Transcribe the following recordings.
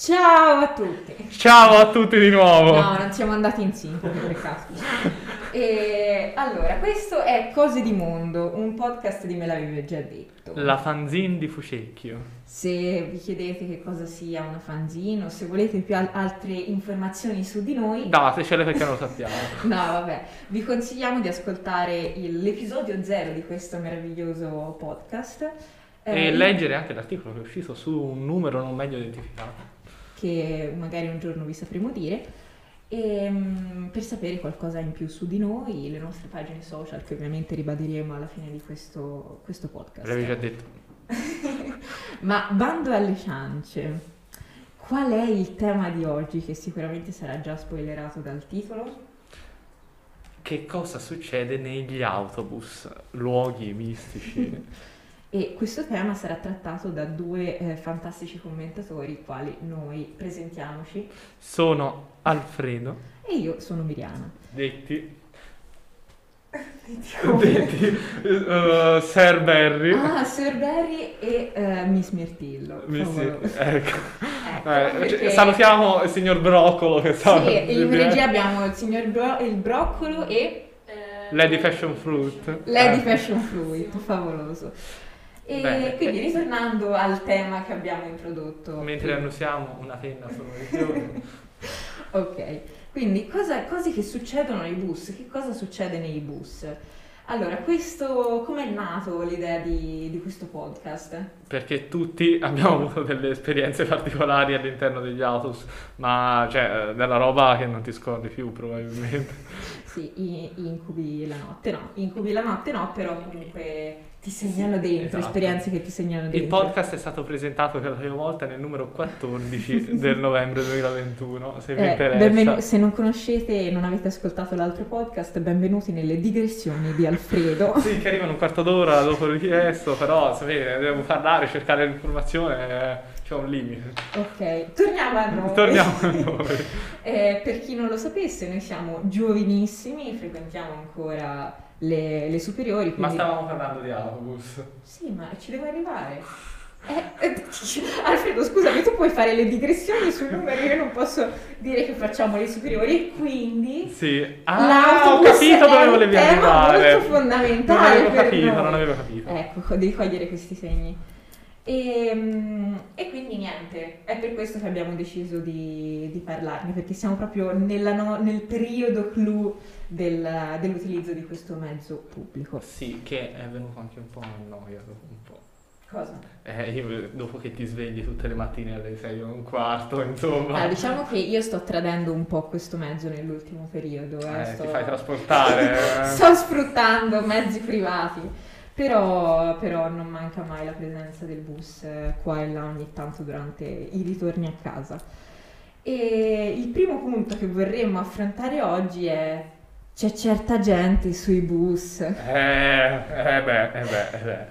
Ciao a tutti! Ciao a tutti di nuovo! No, non siamo andati in sync, che peccato. E allora, questo è Cose di Mondo, un podcast di Me l'avevi già detto. La fanzine di Fucecchio. Se vi chiedete che cosa sia una fanzine o se volete più al- altre informazioni su di noi, Datecele perché non lo sappiamo. no vabbè, vi consigliamo di ascoltare il- l'episodio zero di questo meraviglioso podcast. e eh, leggere anche l'articolo che è uscito su un numero non meglio identificato. Che magari un giorno vi sapremo dire. E, mm, per sapere qualcosa in più su di noi, le nostre pagine social che ovviamente ribadiremo alla fine di questo, questo podcast. L'avevi già detto. Ma bando alle ciance, qual è il tema di oggi che sicuramente sarà già spoilerato dal titolo? Che cosa succede negli autobus? Luoghi mistici. E questo tema sarà trattato da due eh, fantastici commentatori, quali noi presentiamoci. Sono Alfredo, E io sono Miriana. detti... detti uh, Sir Barry. Ah, Sir Barry e eh, Miss Mirtillo. Mi si- favoloso. ecco. Ecco, Eh, perché- cioè, salutiamo il signor Broccolo che sta... Sì, in regia abbiamo il signor Bro- il Broccolo e Lady Fashion Fruit. Lady Eh. Fashion Fruit, favoloso. E Bene. quindi ritornando al tema che abbiamo introdotto. Mentre annusiamo una penna sono lezioni. Ok, quindi cosa, cose che succedono nei bus, che cosa succede nei bus? Allora, questo, com'è nato l'idea di, di questo podcast? Perché tutti abbiamo avuto delle esperienze particolari all'interno degli autobus, ma cioè eh, della roba che non ti scordi più probabilmente. Sì, incubi la notte no, incubi la notte no, però comunque ti segnano dentro, esatto. esperienze che ti segnano dentro. Il podcast è stato presentato per la prima volta nel numero 14 del novembre 2021, se vi Eh, interessa. benvenu- se non conoscete e non avete ascoltato l'altro podcast, benvenuti nelle digressioni di Alfredo. Sì, che arrivano un quarto d'ora dopo richiesto, però sapete, devo parlare, cercare l'informazione, eh, c'è un limite. Ok, torniamo a noi. Torniamo a noi. Eh, per chi non lo sapesse, noi siamo giovanissimi, frequentiamo ancora le, le superiori. Ma Quindi... stavamo parlando di autobus. Sì, ma ci devo arrivare. Eh, eh, Alfredo, scusami, tu puoi fare le digressioni sul numero, io non posso dire che facciamo le superiori, quindi Sì. Ah, ho l'autobus capito è dove un volevi tema arrivare. molto fondamentale Non avevo capito, noi. non avevo capito. Ecco, devi cogliere questi segni. E, mm, e quindi niente, è per questo che abbiamo deciso di, di parlarne, perché siamo proprio nella no- nel periodo clou del- dell'utilizzo di questo mezzo pubblico. Sì, che è venuto anche un po' a noia dopo un po'. Cosa? Eh, io, dopo che ti svegli tutte le mattine alle 6 e un quarto, insomma. Allora, diciamo che io sto tradendo un po' questo mezzo nell'ultimo periodo. eh, Eh, sto... ti fai trasportare. eh. sto sfruttando mezzi privati. Però, però non manca mai la presenza del bus eh, qua e là ogni tanto durante i ritorni a casa. E il primo punto che vorremmo affrontare oggi è c'è certa gente sui bus. Eh, eh beh, eh beh, eh beh.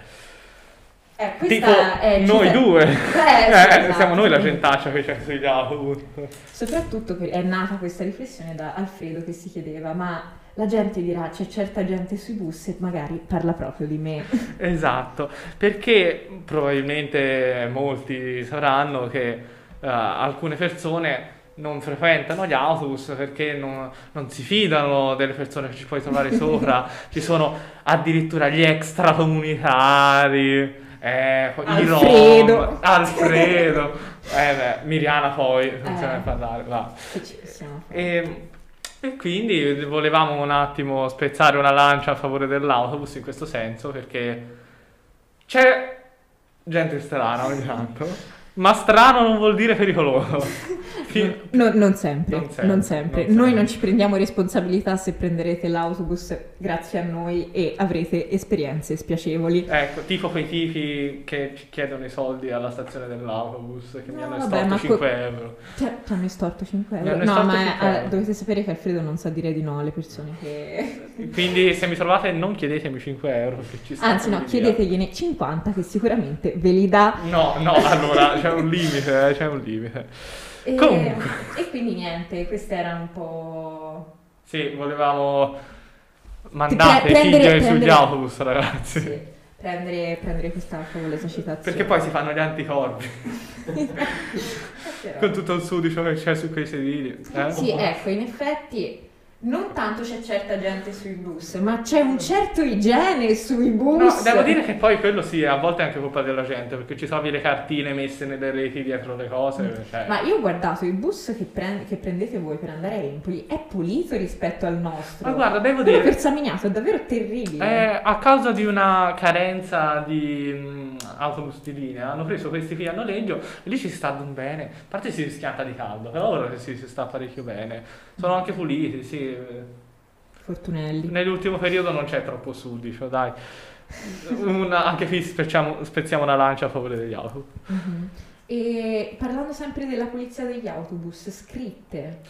Eh, questa Tipo è noi due. Eh, sì, Eh, esatto. Siamo noi la gentaccia che c'è sugli autobus. Soprattutto è nata questa riflessione da Alfredo che si chiedeva, ma la gente dirà c'è certa gente sui bus e magari parla proprio di me. Esatto, perché probabilmente molti sapranno che eh, alcune persone non frequentano gli autobus perché non, non si fidano delle persone che ci puoi trovare sopra, ci sono addirittura gli extracomunitari, eh, Alfredo. rom, Alfredo, eh beh, Miriana poi, non Eh. se ne parlare, va. Che ci possiamo fare? E, e quindi volevamo un attimo spezzare una lancia a favore dell'autobus in questo senso perché c'è gente strana ogni tanto, ma strano non vuol dire pericoloso. No, non sempre, Non non sempre, sempre. non Noi sempre. non ci prendiamo responsabilità se prenderete l'autobus grazie a noi e avrete esperienze spiacevoli. Ecco, tipo quei tipi che ci chiedono i soldi alla stazione dell'autobus che mi No, hanno vabbè, estorto ma 5 que- euro. Ti, ti hanno estorto 5 Mi euro? hanno No, estorto ma 5 eh, euro. dovete sapere che Alfredo non sa dire di no alle persone che... Quindi se mi trovate non chiedetemi 5 euro Anzi no, chiedetegliene 50 che sicuramente ve li dà. No, no, allora c'è un limite, eh, c'è un limite. E, Comunque. e quindi niente, queste erano un po'... Sì, volevamo mandare Pre- prendere- figlie sugli prendere- autobus, ragazzi. Sì, prendere, prendere questa favolosa citazione. Perché poi si fanno gli anticorpi con tutto il sudicio che c'è su quei sedili. eh? Sì, ecco, in effetti non tanto c'è certa gente sui bus, ma c'è un certo igiene sui No, bus. devo dire che poi quello sì, a volte è anche colpa della gente, perché ci trovi le cartine messe nelle reti dietro le cose. Cioè... Ma io ho guardato il bus che, prend- che prendete voi per andare a Empoli, è pulito rispetto al nostro. Ma guarda, devo Quello dire, per Samignato è davvero terribile. eh, a causa di una carenza di mh, autobus di linea, hanno preso questi qui a noleggio e lì ci stanno bene. A parte si schianta di caldo, però ora si, si sta parecchio bene. Sono anche puliti, sì. Fortunelli. Nell'ultimo periodo non c'è troppo sudicio, dai. Una- anche qui spezziamo, spezziamo una lancia a favore degli autobus. Mhm. E parlando sempre della pulizia degli autobus, scritte,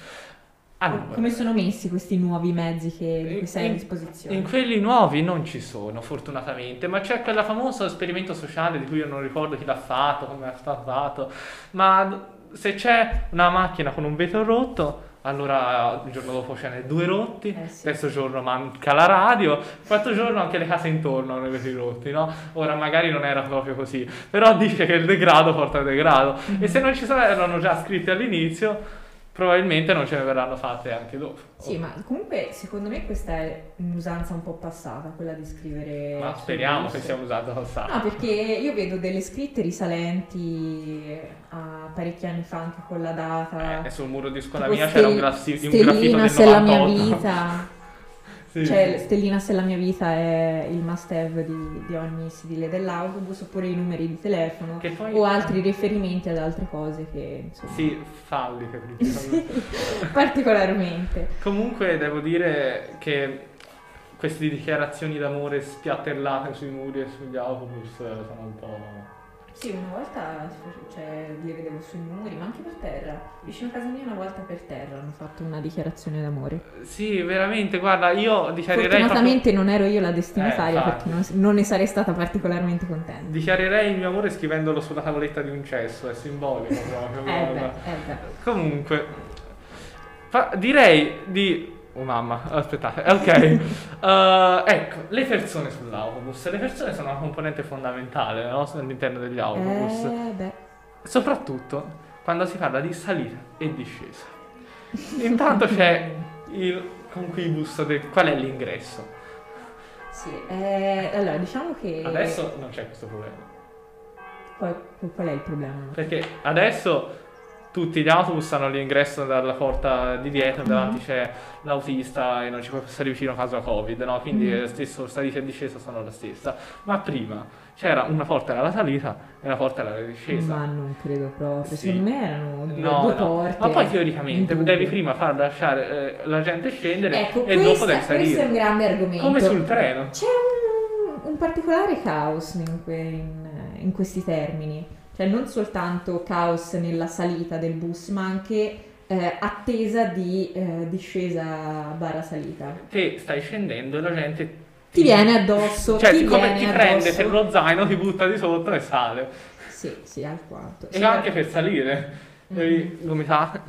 Allora, come sono messi questi nuovi mezzi che, sei a in- disposizione? In quelli nuovi non ci sono, fortunatamente, ma c'è quella famosa esperimento sociale di cui io non ricordo chi l'ha fatto, come è stato fatto, ma se c'è una macchina con un vetro rotto, allora il giorno dopo ce n'è due rotti, Eh sì. terzo giorno manca la radio, quarto giorno anche le case intorno hanno i vetri rotti, no? Ora magari non era proprio così, però dice che il degrado porta al degrado e se non ci sono, erano già scritti all'inizio, probabilmente non ce ne verranno fatte anche dopo. Sì, ma comunque secondo me questa è un'usanza un po' passata, quella di scrivere... Ma speriamo che sia usato al No, perché io vedo delle scritte risalenti a parecchi anni fa anche con la data. Eh, sul muro di scuola mia c'era un, grassi- un graffito del se la mia 98. vita. Sì, Cioè, sì. Stellina se la mia vita è il must have di, di ogni sedile dell'autobus, oppure i numeri di telefono poi- o altri riferimenti ad altre cose che insomma. Sì, falliche principalmente. particolarmente. Comunque devo dire che queste dichiarazioni d'amore spiattellate sui muri e sugli autobus sono un po'... Sì, una volta cioè, le vedevo sui muri, ma anche per terra. Vicino a casa mia una volta per terra hanno fatto una dichiarazione d'amore. Sì, veramente, guarda, io dichiarerei proprio... Fortunatamente non ero io la destinataria Eh, perché non, non ne sarei stata particolarmente contenta. Dichiarerei il mio amore scrivendolo sulla tavoletta di un cesso, è simbolico proprio. Eh beh, eh beh. Comunque, fa- direi di... Oh mamma, aspettate, ok. Eh, ecco, le persone sull'autobus. Le persone sono una componente fondamentale no? all'interno degli autobus. Eh. Soprattutto quando si parla di salita e discesa. Intanto c'è il conquibus del... Qual è l'ingresso? Sì, eh, allora diciamo che... Adesso non c'è questo problema. Qual, qual è il problema? Perché adesso tutti gli autobus hanno l'ingresso dalla porta di dietro, Mhm. davanti c'è l'autista e non ci puoi passare vicino a causa Covid, no? Quindi lo stesso salita e discesa sono la stessa. Ma prima c'era una porta alla salita e una porta alla discesa. Ma non credo proprio. Sì. Secondo me erano due, No, due no. porte. Ma poi teoricamente devi prima far lasciare eh, la gente scendere Ecco, e dopo questa- devi questo è un salire. grande argomento. Come sul treno. C'è un, un particolare caos in, que- in- in questi termini, cioè non soltanto caos nella salita del bus, ma anche eh, attesa di eh, discesa barra salita. Te stai scendendo e la gente Ti viene addosso, Cioè, ti viene ti prende per lo zaino, ti butta di sotto e sale. Sì, sì, alquanto. E Sì, anche per salire. Mm. Devi gomitare.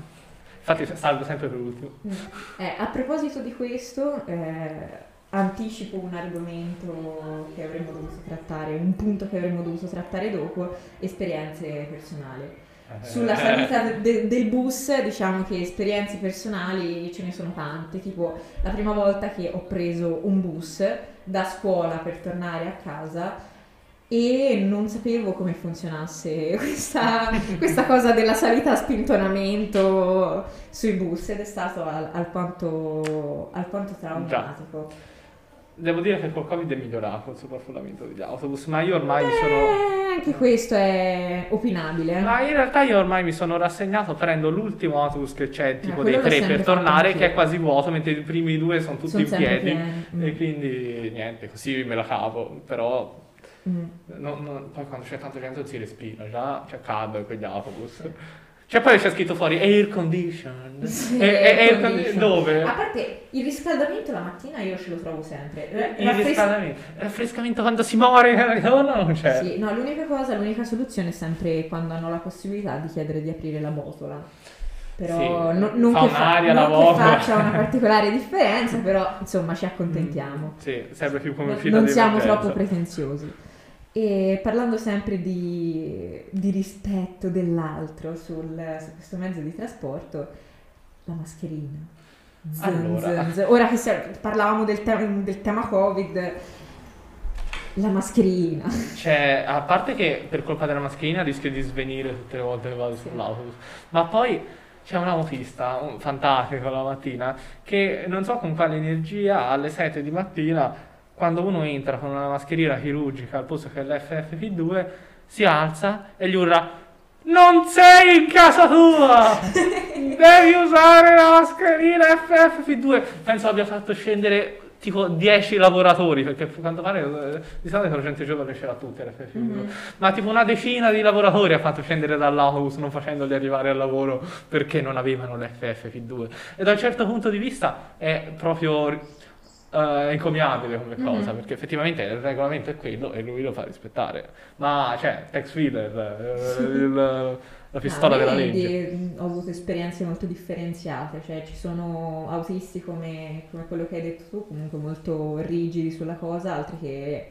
Infatti salgo sempre per ultimo. Mm. Eh, a proposito di questo, eh, anticipo un argomento che avremmo dovuto trattare, un punto che avremmo dovuto trattare dopo, esperienze personali. Sulla salita de- de- del bus, diciamo che esperienze personali ce ne sono tante, tipo la prima volta che ho preso un bus da scuola per tornare a casa e non sapevo come funzionasse questa, questa cosa della salita a spintonamento sui bus ed è stato al- alquanto, alquanto traumatico. Devo dire che col Covid è migliorato il sovraffollamento degli autobus, ma io ormai mi sono... Eh, anche questo è opinabile. eh. Ma in realtà io ormai mi sono rassegnato, prendo l'ultimo autobus che c'è, tipo Eh, dei quello l'ho tre sempre per fatto tornare, anch'io. che è quasi vuoto, mentre i primi due sono tutti Sono in sempre piedi. pieni. Mm. E quindi niente, così me la cavo. Però Mm. non- non- poi quando c'è tanta gente non si respira, già c'è caldo quegli autobus. Cioè poi c'è scritto fuori air conditioned. Sì, E- e- air air condi- condition. dove? A parte il riscaldamento la mattina io ce lo trovo sempre. R- Il raffres- riscaldamento. Raffrescamento quando si muore in donna non c'è. Sì, no, l'unica cosa, l'unica soluzione è sempre quando hanno la possibilità di chiedere di aprire la botola. Però Sì, no- non, fa che, fa- non che faccia una particolare differenza, però insomma ci accontentiamo. Sì, serve più come uscita non siamo emergenza. troppo pretenziosi. E parlando sempre di, di rispetto dell'altro sul, su questo mezzo di trasporto, la mascherina. Zan, Allora. zan, zan. Ora che stiamo- parlavamo del, te- del tema Covid, la mascherina. Cioè, a parte che per colpa della mascherina rischio di svenire tutte le volte che vado Sì. sull'autobus, ma poi c'è un autista, un fantastico la mattina, che non so con quale energia alle 7 di mattina, quando uno entra con una mascherina chirurgica al posto che l'FFP2, si alza e gli urla non sei in casa tua! Devi usare la mascherina FFP2! Penso abbia fatto scendere tipo 10 lavoratori, perché a quanto pare eh, di solito la gente giovane ce l'ha tutte l'FFP2. Mhm. Ma tipo una decina di lavoratori ha fatto scendere dall'autobus non facendoli arrivare al lavoro perché non avevano l'FFP2. E da un certo punto di vista è proprio eh, encomiabile come cosa, Mhm. perché effettivamente il regolamento è quello e lui lo fa rispettare. Ma cioè, Tex Wheeler, eh, il- la pistola No, a della legge. ho avuto esperienze molto differenziate, cioè ci sono autisti come, come quello che hai detto tu, comunque molto rigidi sulla cosa, altri che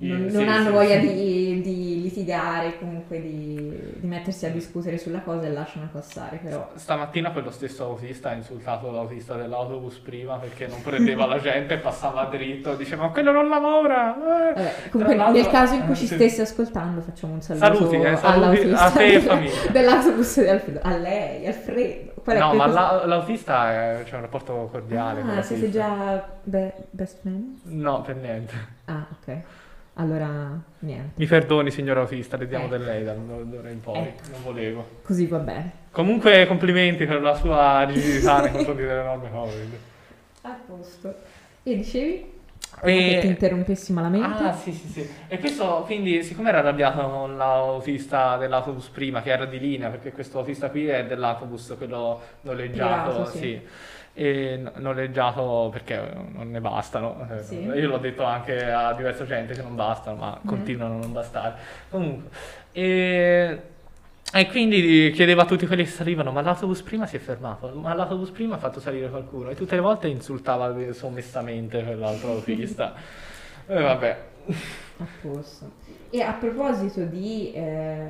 non, Sì, non sì, hanno sì, voglia di, di litigare, comunque di, di mettersi a discutere sulla cosa e lasciano passare, però... Stamattina quello stesso autista ha insultato l'autista dell'autobus prima perché non prendeva la gente passava dritto, diceva ma quello non lavora! eh." Vabbè, comunque l'altro- nel caso in cui eh, ci sì. stesse ascoltando facciamo un saluto Saluti, eh, saluti a te e famiglia. dell'autobus di Alfredo, a lei, Alfredo. Qual No, ma la- l'autista c'è un rapporto cordiale. Ah, siete già be- best friends? No, per niente. Ah, ok. Allora, niente. Mi perdoni, signor autista, le diamo Eh. del lei da d'ora in poi. Ecco. Non volevo. Così va bene. Comunque, complimenti per la sua rigidità nei confronti delle norme Covid. A posto. E dicevi? E- Che ti interrompessi malamente? Ah, sì, sì, sì. E questo, quindi, siccome era arrabbiato con l'autista dell'autobus prima, che era di linea, perché questo autista qui è dell'autobus, quello noleggiato, Privato, sì. sì. E no- noleggiato perché non ne bastano. Eh, Sì. Io l'ho detto anche a diversa gente che non bastano, ma Mhm. continuano a non bastare. Comunque, e, e quindi chiedeva a tutti quelli che salivano, ma l'autobus prima si è fermato, ma l'autobus prima ha fatto salire qualcuno. E tutte le volte insultava sommessamente quell'altro autista. E vabbè. A posto. E a proposito di, eh,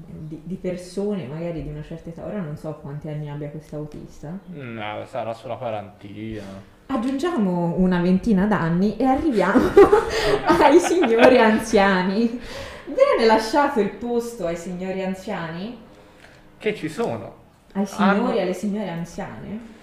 di, di persone, magari di una certa età, ora non so quanti anni abbia questa autista. No, sarà sulla quarantina. Aggiungiamo una ventina d'anni e arriviamo ai signori anziani. Viene lasciato il posto ai signori anziani? Che ci sono? Ai signori e alle signore anziane?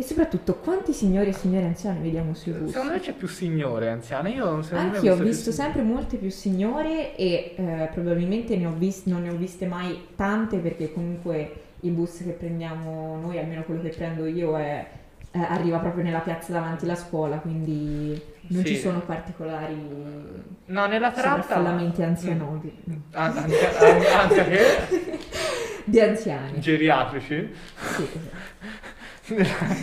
E soprattutto, quanti signori e signore anziane vediamo sui bus? Secondo me c'è più signore anziane. Io non me Anche io ho visto sempre molte più signore e eh, probabilmente ne ho vis- non ne ho viste mai tante perché comunque il bus che prendiamo noi, almeno quello che prendo io, è- eh, arriva proprio nella piazza davanti alla scuola, quindi non Sì. ci sono particolari No, nella tratta. sovraffollamenti Mm. An- anzia- an- anzia che? Di anziani. Geriatrici. Sì, esatto. Nella,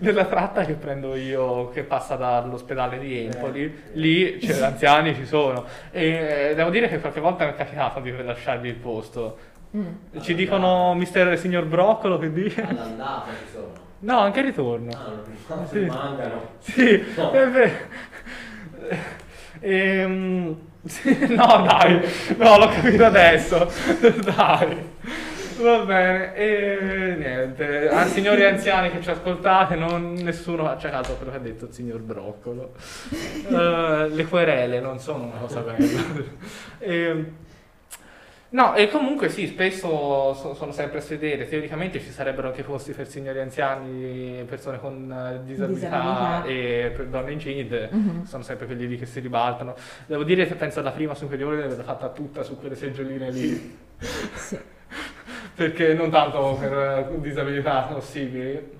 nella tratta che prendo io, che passa dall'ospedale di Empoli, lì c'è, anziani ci sono. E devo dire che qualche volta mi è capitato di lasciargli il posto. Mm. Ci dicono mister signor Broccolo che dice. All'andata ci sono. No, anche ritorno. Ah, non Sì. mancano. Sì, No. è vero. Ehm, sì, no, dai, no, l'ho capito adesso. Dai. Va bene, e niente. A signori anziani che ci ascoltate, non, nessuno faccia caso a quello che ha detto il signor Broccolo. Eh, le querele non sono una cosa bella. Ehm, No, e comunque sì, spesso so- sono sempre a sedere. Teoricamente ci sarebbero anche posti per signori anziani, persone con eh, disabilità Disabilità. e per donne incinte. Mhm. Sono sempre quelli lì che si ribaltano. Devo dire che penso alla prima superiore averla fatta tutta su quelle seggioline lì. Sì. Perché non tanto per disabilità possibili,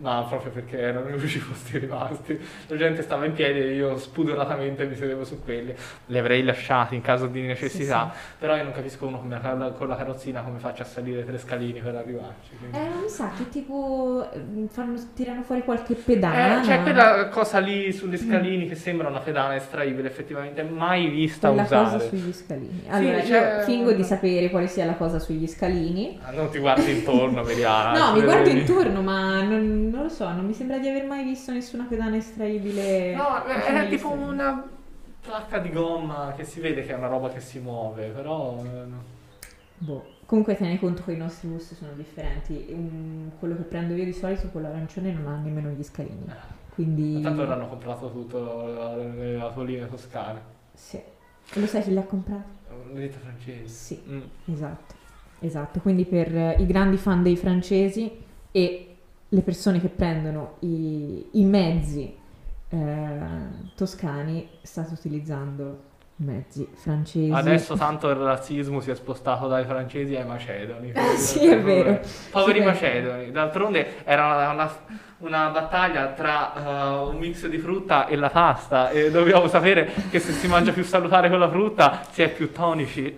ma proprio perché erano unici posti rimasti. La gente stava in piedi e io spudoratamente mi sedevo su quelli. Li avrei lasciati in caso di necessità, però io non capisco uno come la- con la carrozzina come faccia a salire tre scalini per arrivarci. quindi- Eh, non mi sa che tipo eh, fanno, tirano fuori qualche pedana. Eh, c'è quella cosa lì sugli scalini che sembra una pedana estraibile, effettivamente mai vista quella usare. cosa sugli scalini. Allora, c'è- io fingo di sapere quale sia la cosa sugli scalini. Ah, non ti guardi intorno, Meriana. No, mi guardo intorno, ma non, non lo so, non mi sembra di aver mai visto nessuna pedana estraibile. No, era tipo una placca di gomma che si vede che è una roba che si muove, però... eh, no. Boh. Comunque tieni conto che i nostri bus sono differenti. Mm, quello che prendo io di solito, quello arancione, non ha nemmeno gli scalini. Quindi... Ma Tanto l'hanno comprato tutto le autolinee toscane. Sì. E lo sai chi l'ha comprato? Le ditte francesi. Sì, Mm. esatto. Esatto. Quindi per eh, i grandi fan dei francesi e le persone che prendono i, i mezzi eh, toscani, state utilizzando mezzi francesi. Adesso tanto il razzismo si è spostato dai francesi ai macedoni. Ah, sì, è vero. Poveri Sì, vero. macedoni. D'altronde era una, una- una battaglia tra eh, un mix di frutta e la pasta e dobbiamo sapere che se si mangia più salutare con la frutta si è più tonici.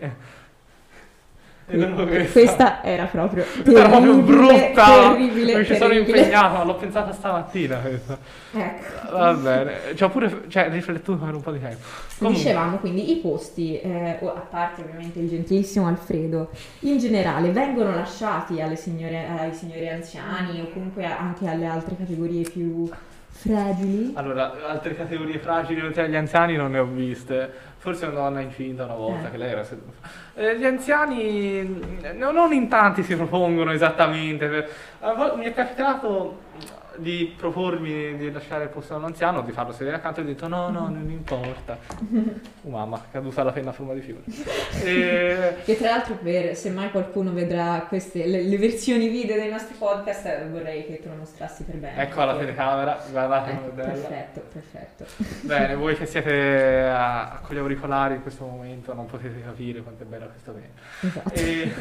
Questa. Questa era proprio Questa era proprio brutta. terribile, non ci sono impegnato, ma l'ho pensata stamattina questa. Ecco. Va bene. Ci ho pure cioè, riflettuto per un po' di tempo. Comunque, Dicevamo quindi i posti, eh, a parte ovviamente il gentilissimo Alfredo, in generale vengono lasciati alle signore- ai signori anziani o comunque anche alle altre categorie più fragili. Allora, altre categorie fragili oltre agli anziani non ne ho viste. Forse una donna incinta una volta, Eh. che lei era seduta. Eh, gli anziani no- non in tanti si propongono esattamente. Per- Mi è capitato di propormi di lasciare il posto a un anziano, di farlo sedere accanto e ho detto no, no, non importa. Oh, mamma, caduta la penna a forma di fiore. E- Che tra l'altro per se mai qualcuno vedrà queste, le, le versioni video dei nostri podcast vorrei che te lo mostrassi per bene. Ecco la telecamera, guardate Ecco, come perfetto, perfetto. Bene, voi che siete a- con gli auricolari in questo momento non potete capire quanto è bella questa penna. Esatto. E,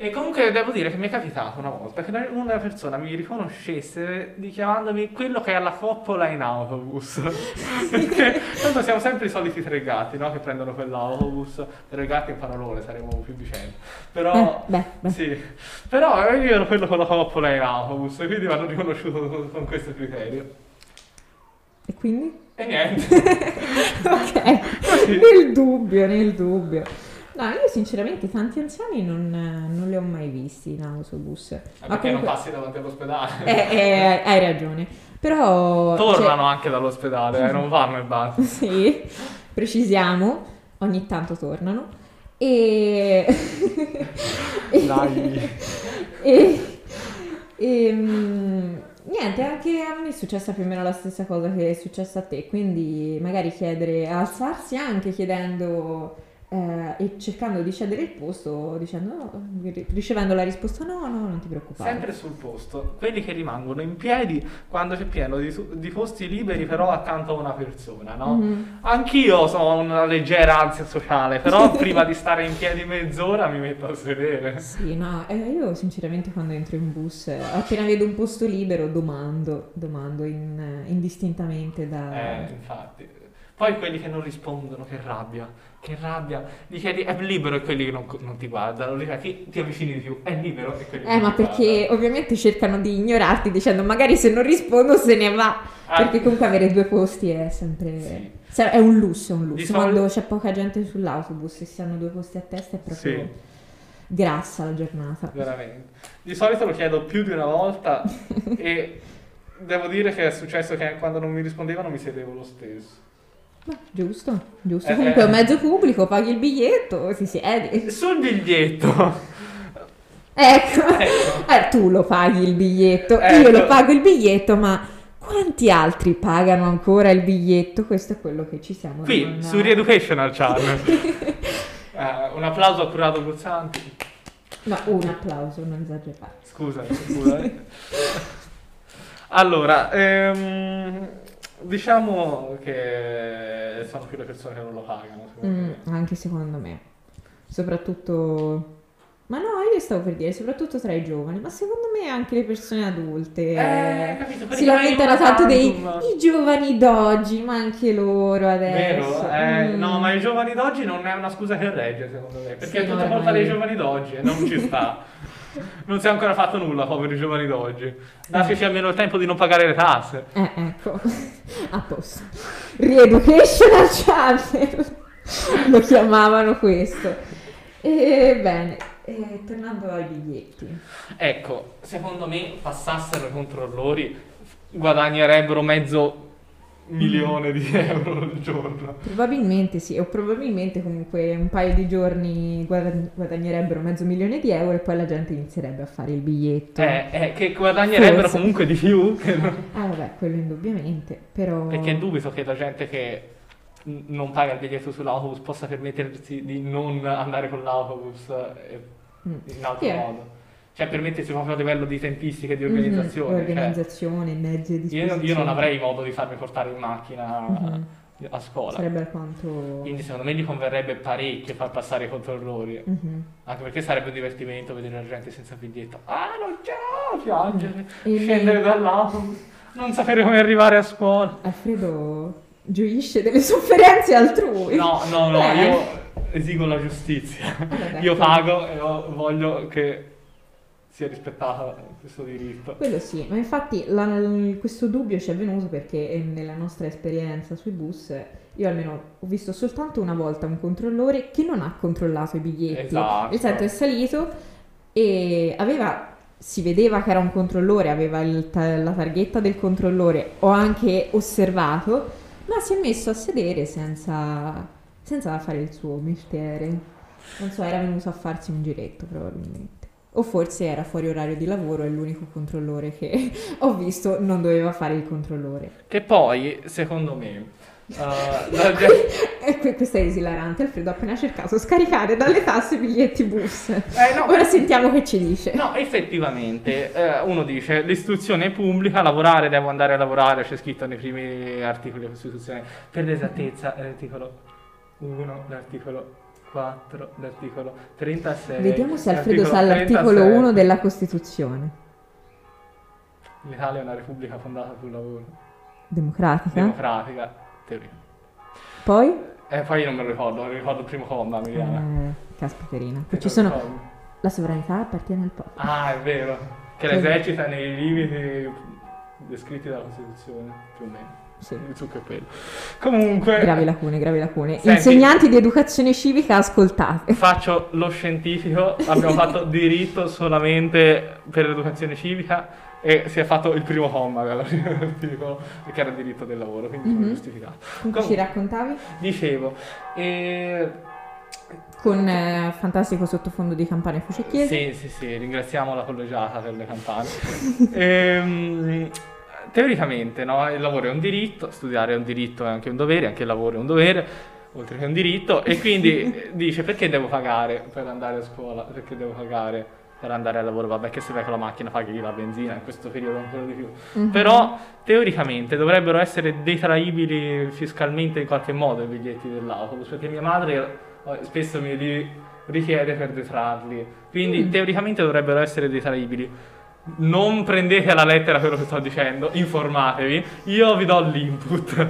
e comunque devo dire che mi è capitato una volta che una persona mi riconoscesse dichiamandomi quello che è alla coppola in autobus. Perché tanto siamo sempre i soliti tre gatti, no? Che prendono quell'autobus. Tre gatti in parolone, saremo più vicini. Però... Eh, beh, beh. Sì, però io ero quello con la coppola in autobus, quindi mi hanno riconosciuto con, con questo criterio. E quindi? E niente. ok, Così. nel dubbio, nel dubbio. No, io sinceramente tanti anziani non, non li ho mai visti in autobus. Perché non passi davanti all'ospedale? Eh, eh, hai ragione. Però... Tornano anche dall'ospedale, eh, non vanno e basta. cioè, sì, precisiamo, ogni tanto tornano. E... Dai. e, e, mm, niente, anche a me è successa più o meno la stessa cosa che è successa a te, quindi magari chiedere, alzarsi anche chiedendo eh, e cercando di cedere il posto, dicendo, no, ricevendo la risposta no, no, non ti preoccupare. Sempre sul posto, quelli che rimangono in piedi quando c'è pieno di, di posti liberi però accanto a una persona, no? Mhm. Anch'io ho una leggera ansia sociale, però prima di stare in piedi mezz'ora mi metto a sedere. Sì, no, eh, io sinceramente quando entro in bus, eh, appena vedo un posto libero, domando, domando in- eh, indistintamente da... Eh, infatti. Poi quelli che non rispondono, che rabbia, che rabbia. Gli chiedi è libero e quelli che non, non ti guardano, gli chiedi ti avvicini di più, è libero e quelli che Eh, non ma ti perché ovviamente cercano di ignorarti dicendo magari se non rispondo se ne va. Ah. Perché comunque avere due posti è sempre... Sì. È un lusso, è un Di lusso. solito- Quando c'è poca gente sull'autobus e si hanno due posti a testa è proprio Sì. grassa la giornata. Veramente. Di solito lo chiedo più di una volta e devo dire che è successo che quando non mi rispondevano mi sedevo lo stesso. Giusto, giusto. Eh, Comunque è un eh. mezzo pubblico, paghi il biglietto, si siede. Sul biglietto. Ecco, Ecco. Eh, tu lo paghi il biglietto, Ecco. io lo pago il biglietto, ma quanti altri pagano ancora il biglietto? Questo è quello che ci siamo Qui, su Reeducational Channel. Eh, un applauso a Curato Guzzanti. Ma un applauso, non esagerare. Scusa, scusa. eh. Allora, ehm, diciamo che sono più le persone che non lo pagano. secondo Mm, me. anche secondo me. Soprattutto... Ma no, io stavo per dire, soprattutto tra i giovani, ma secondo me anche le persone adulte Eh, capito, perché si lamentano tanto dei i giovani d'oggi, ma anche loro adesso. Vero? Eh, Mm. No, ma i giovani d'oggi non è una scusa che regge, secondo me. Perché Sì, è tutta colpa ormai- dei giovani d'oggi e non ci sta. non si è ancora fatto nulla, poveri giovani d'oggi. Dateci almeno il tempo di non pagare le tasse. Eh, ecco, a posto. Reeducational Channel, lo chiamavano questo. E bene, eh, tornando ai biglietti. Ecco, secondo me passassero i controllori, guadagnerebbero mezzo milione di euro al giorno. Probabilmente sì, o probabilmente comunque un paio di giorni guadagn- guadagnerebbero mezzo milione di euro e poi la gente inizierebbe a fare il biglietto. Eh, eh, che guadagnerebbero Forse. comunque di più. non- Ah vabbè, quello indubbiamente, però... Perché dubito che la gente che non paga il biglietto sull'autobus possa permettersi di non andare con l'autobus eh, Mm. in altro Sì, eh. modo. Cioè permettersi proprio a livello di tempistiche di organizzazione. cioè, organizzazione, mezzi a io, disposizione. io non avrei modo di farmi portare in macchina Mhm. a scuola. Sarebbe alquanto... Quindi secondo me gli converrebbe parecchio far passare i controllori. Mhm. Anche perché sarebbe un divertimento vedere la gente senza biglietto. Ah, non c'è! Piangere, E scendere dall'autobus, non sapere come arrivare a scuola. Alfredo gioisce delle sofferenze altrui. No, no, no, Eh. io esigo la giustizia. Vabbè, Io pago e voglio che sia rispettato questo diritto. Quello sì, ma infatti la- questo dubbio ci è venuto perché eh, nella nostra esperienza sui bus io almeno ho visto soltanto una volta un controllore che non ha controllato i biglietti. Esatto. Nel senso è salito e aveva, si vedeva che era un controllore, aveva ta- la targhetta del controllore, ho anche osservato, ma si è messo a sedere senza, senza fare il suo mestiere. Non so, era venuto a farsi un giretto probabilmente. O forse era fuori orario di lavoro e l'unico controllore che ho visto non doveva fare il controllore. Che poi, secondo me, eh, la E que- questa è esilarante. Alfredo ha appena cercato scaricare dalle tasse i biglietti bus. Eh, no, Ora sentiamo che ci dice. No, effettivamente, eh, uno dice l'istruzione è pubblica, lavorare, devo andare a lavorare, c'è scritto nei primi articoli della Costituzione. Per l'esattezza, l'articolo 1, l'articolo 4, l'articolo 36. Vediamo se Alfredo sa l'articolo l'articolo 37. 1 della Costituzione. L'Italia è una repubblica fondata sul lavoro, Democratica. democratica, teoria. Poi? E poi io non me lo ricordo, lo ricordo il primo comma, Miriana. Eh, caspiterina. Che ci sono... ricordo. La sovranità appartiene al popolo. Ah, è vero, che Che- l'esercita nei limiti descritti dalla Costituzione, più o meno. Sì. Comunque, Gravi lacune, gravi lacune. Senti. Insegnanti di educazione civica, ascoltate. faccio lo scientifico, abbiamo fatto diritto solamente per l'educazione civica e si è fatto il primo comma dell'articolo che era diritto del lavoro, quindi sono Mhm. giustificato. Comunque ci raccontavi? Dicevo, e... Con eh, fantastico sottofondo di campane fucecchiesi. sì, sì, sì, ringraziamo la collegiata per le campane. Ehm, teoricamente, no, il lavoro è un diritto, studiare è un diritto è anche un dovere, anche il lavoro è un dovere, oltre che un diritto, e quindi dice perché devo pagare per andare a scuola, perché devo pagare per andare al lavoro, vabbè che se vai con la macchina paghi la benzina, in questo periodo ancora di più. Mhm. Però teoricamente dovrebbero essere detraibili fiscalmente in qualche modo i biglietti dell'autobus, perché mia madre eh, spesso mi li richiede per detrarli, quindi Mm. teoricamente dovrebbero essere detraibili. Non prendete alla lettera quello che sto dicendo, informatevi, io vi do l'input.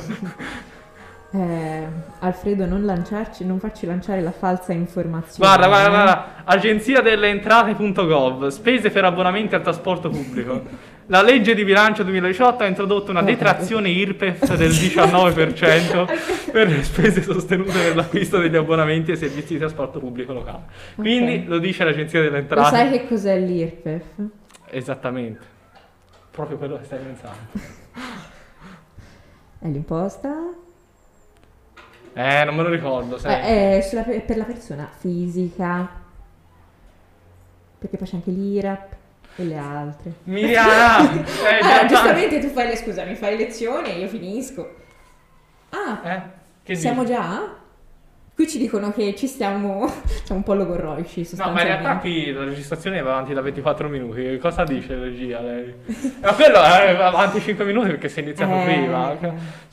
Eh, Alfredo, non lanciarci, non farci lanciare la falsa informazione. Guarda, guarda, eh. guarda, agenzia delle entrate.gov, spese per abbonamenti al trasporto pubblico. La legge di bilancio 2018 ha introdotto una detrazione IRPEF del 19% per le spese sostenute per l'acquisto degli abbonamenti ai servizi di trasporto pubblico locale. Quindi Ok. lo dice l'agenzia delle Lo entrate. sai che cos'è l'IRPEF? Esattamente. Proprio quello che stai pensando. È l'imposta? Eh, non me lo ricordo, sai. Eh, è sulla- per la persona fisica. Perché poi c'è anche l'IRAP e le altre. Miriam! eh, Ah, già- giustamente tu fai le scusami, fai lezione e io finisco. Ah, Eh? Che siamo dici? già? Qui ci dicono che ci stiamo, siamo un po' logorroici No, ma in realtà qui la registrazione va avanti da 24 minuti. Cosa dice la regia lei? Ma quello è avanti 5 minuti perché si è iniziato Eh. prima.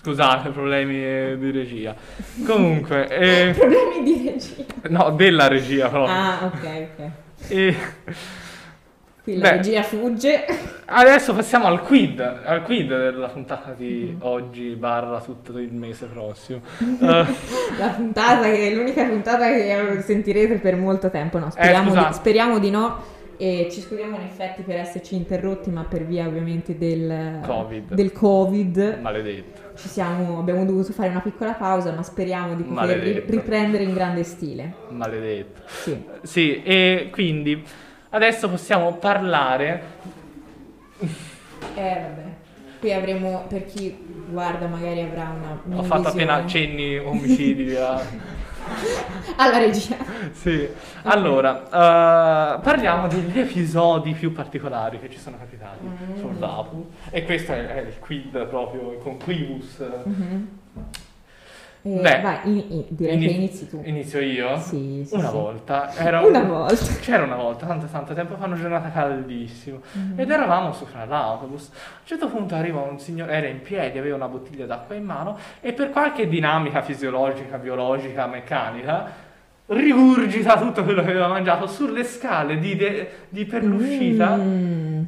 Scusate, problemi eh, di regia. Comunque, eh, Problemi di regia. no, della regia proprio. Ah, ok, ok. E Qui la Beh. regia fugge. adesso passiamo al quid, al quid della puntata di Mm-hmm. oggi barra tutto il mese prossimo. Eh, La puntata che è l'unica puntata che sentirete per molto tempo. No, speriamo, di, scusate. speriamo di no. E ci scusiamo in effetti per esserci interrotti, ma per via ovviamente del Covid. Del COVID. maledetto. Ci siamo, abbiamo dovuto fare una piccola pausa, ma speriamo di poter Maledetto. riprendere in grande stile. Maledetto. Sì. Sì, e quindi adesso possiamo parlare Eh, vabbè. Qui avremo, per chi guarda magari avrà una Ho fatto appena visione. cenni omicidi a... alla regia. Sì, allora, eh, parliamo degli episodi più particolari che ci sono capitati Mm. sull'Apu e questo è, è il quid proprio, il conquibus. Mhm. Eh, Beh, vai, in- in- direi Ini- che inizi tu. Inizio io? Sì, sì, Una sì. volta, era Una volta. C'era una volta, tanto tanto tempo fa, una giornata caldissima Mhm. ed eravamo sopra l'autobus. A un certo punto arriva un signore, era in piedi, aveva una bottiglia d'acqua in mano e per qualche dinamica fisiologica, biologica, meccanica rigurgita tutto quello che aveva mangiato sulle scale di, de- di per l'uscita Mm.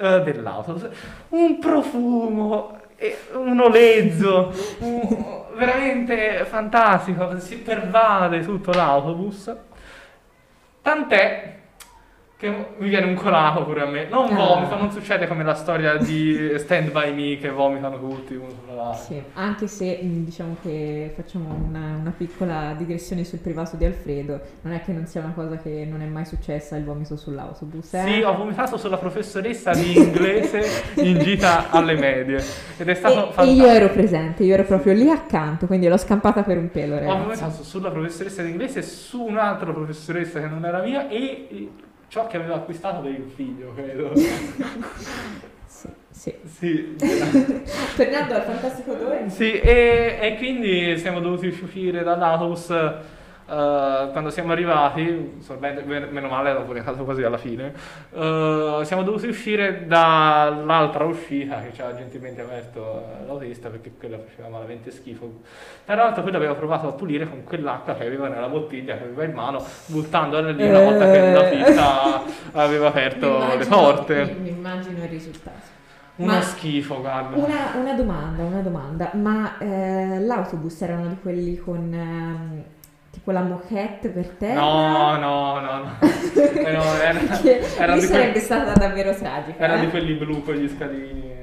eh, dell'autobus. Un profumo, e un olezzo, un- veramente fantastico, si pervade tutto l'autobus. Tant'è che mi viene un colato pure a me. Non Ah. vomito, non succede come la storia di Stand By Me che vomitano tutti uno sull'altro. Sì, anche se mh, diciamo che facciamo una, una piccola digressione sul privato di Alfredo, non è che non sia una cosa che non è mai successa il vomito sull'autobus. Eh? Sì, ho vomitato sulla professoressa di inglese in gita alle medie ed è stato e, e fantastico. io ero presente, io ero proprio lì accanto, quindi l'ho scampata per un pelo, Ho ragazzi. vomitato sulla professoressa di inglese, su un'altra professoressa che non era mia e ciò che avevo acquistato per il figlio, credo. Sì, sì. sì. Tornando al fantastico odore. Sì, e, e quindi siamo dovuti uscire dall'autobus eh, quando siamo arrivati, sorbente- men- meno male a casa quasi alla fine, eh, siamo dovuti uscire dall'altra uscita che ci ha gentilmente aperto eh, l'autista perché quella faceva malamente schifo. Tra l'altro quello aveva provato a pulire con quell'acqua che aveva nella bottiglia che aveva in mano, buttandola lì una volta che la Eh. pista aveva aperto le porte. Mi, mi immagino il risultato. Uno Ma- schifo, guarda. Una, una domanda, una domanda, ma eh, l'autobus era uno di quelli con ehm, tipo la moquette per terra? No, no, no, no. Eh, no, era, era di sarebbe que- stata davvero tragica. era eh? di quelli blu con gli scalini.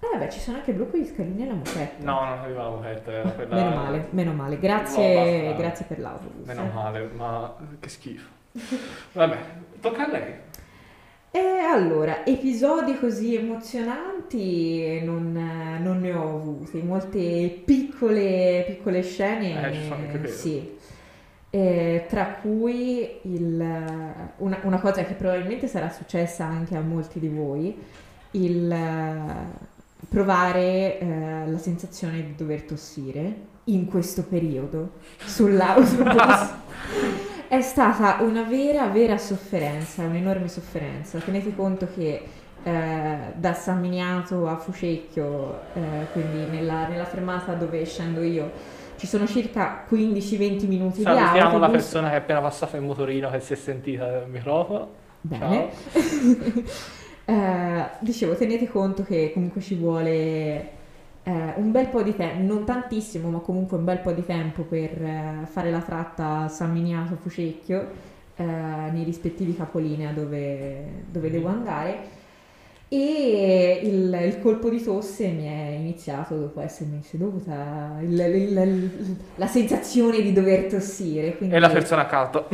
Eh beh, ci sono anche blu con gli scalini e la moquette. No, non aveva la moquette, era quella... Meno male, meno male. No, Grazie, basta. grazie per l'autobus. Meno eh. male, ma che schifo. Vabbè, tocca a lei. E allora, episodi così emozionanti non, eh, non ne ho avuti, molte piccole, piccole scene, Eh, ci sono anche quelle. sì, Eh, tra cui il, una, una cosa che probabilmente sarà successa anche a molti di voi, il eh, provare eh, la sensazione di dover tossire in questo periodo sull'autobus. È stata una vera, vera sofferenza, un'enorme sofferenza. Tenete conto che eh, da San Miniato a Fucecchio, eh, quindi nella, nella fermata dove scendo io, ci sono circa 15-20 minuti di Salutiamo la persona che è appena passata in motorino che si è sentita dal microfono. Bene. Eh, dicevo, tenete conto che comunque ci vuole eh, un bel po' di tempo, non tantissimo, ma comunque un bel po' di tempo per eh, fare la tratta San Miniato Fucecchio eh, nei rispettivi capolinea dove, dove devo andare. E il, il colpo di tosse mi è iniziato dopo essermi seduta, il- il- la sensazione di dover tossire. Quindi... E la persona accanto.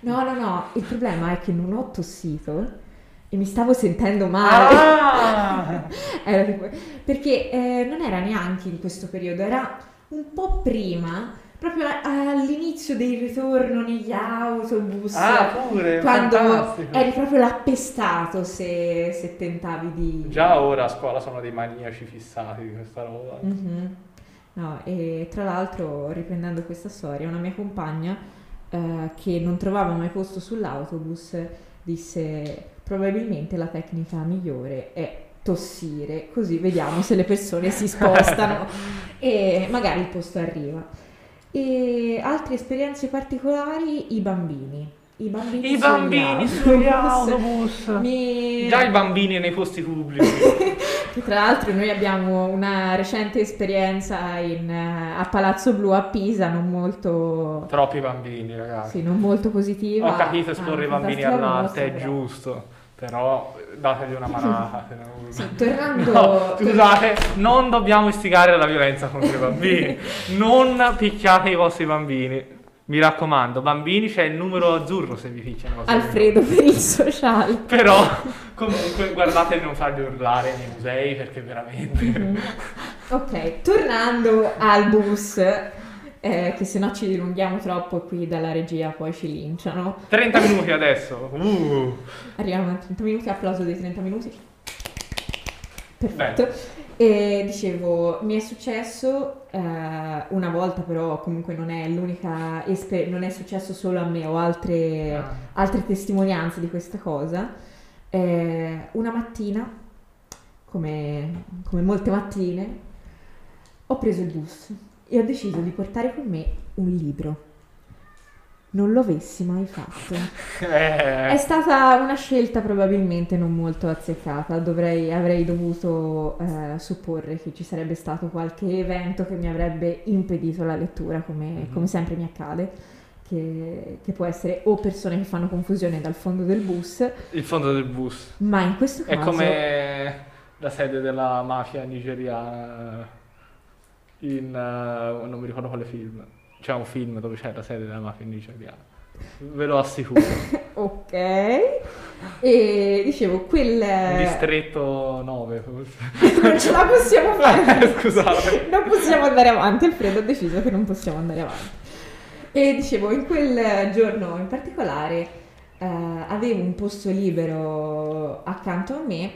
No, no, no, il problema è che non ho tossito e mi stavo sentendo male. Ah! Tipo- perché eh, non era neanche in questo periodo, era un po' prima, proprio all'inizio del ritorno negli autobus. Ah, pure, quando fantastico. eri proprio l'appestato se, se tentavi di... Già ora a scuola sono dei maniaci fissati di questa roba. Mhm. No, e tra l'altro, riprendendo questa storia, una mia compagna eh, che non trovava mai posto sull'autobus disse probabilmente la tecnica migliore è tossire, così vediamo se le persone si spostano e magari il posto arriva. E altre esperienze particolari, i bambini. I bambini, I bambini sugli autobus. Mi- Già i bambini nei posti pubblici. tra l'altro noi abbiamo una recente esperienza in, eh, a Palazzo Blu a Pisa, non molto, Troppi bambini, ragazzi. sì, non molto positiva. Ho capito esporre i bambini all'arte, è giusto. Però dategli una manata. Sì, tornando- No, scusate, non dobbiamo istigare la violenza contro i bambini. Non picchiate i vostri bambini. Mi raccomando, bambini c'è il numero azzurro se vi picchiano. Alfredo per il sociale. Però, Comunque, guardate di non farli urlare nei musei perché veramente. Mhm. Ok, tornando al bus, eh, che se no ci dilunghiamo troppo qui dalla regia, poi ci linciano. 30 minuti adesso. Uh. Arriviamo a 30 minuti, applauso dei 30 minuti. Perfetto. E dicevo, mi è successo eh, una volta, però comunque non è l'unica esperienza, non è successo solo a me, ho altre, Ah. altre testimonianze di questa cosa. Eh, una mattina, come, come molte mattine, ho preso il bus e ho deciso di portare con me un libro. Non lo avessi mai fatto. È Eh, stata una scelta probabilmente non molto azzeccata, dovrei, avrei dovuto eh, supporre che ci sarebbe stato qualche evento che mi avrebbe impedito la lettura, come, Mhm. come sempre mi accade, che, che può essere o persone che fanno confusione dal fondo del bus, il fondo del bus. ma in questo È caso... come la sede della mafia nigeriana in... eh, non mi ricordo quale film. C'è un film dove c'è la sede della mafia nigeriana. Ve lo assicuro. Ok, e dicevo, quel... Distretto 9 forse. non ce la possiamo fare. Scusate. non possiamo andare avanti, Alfredo ha deciso che non possiamo andare avanti. E dicevo, in quel giorno in particolare eh, avevo un posto libero accanto a me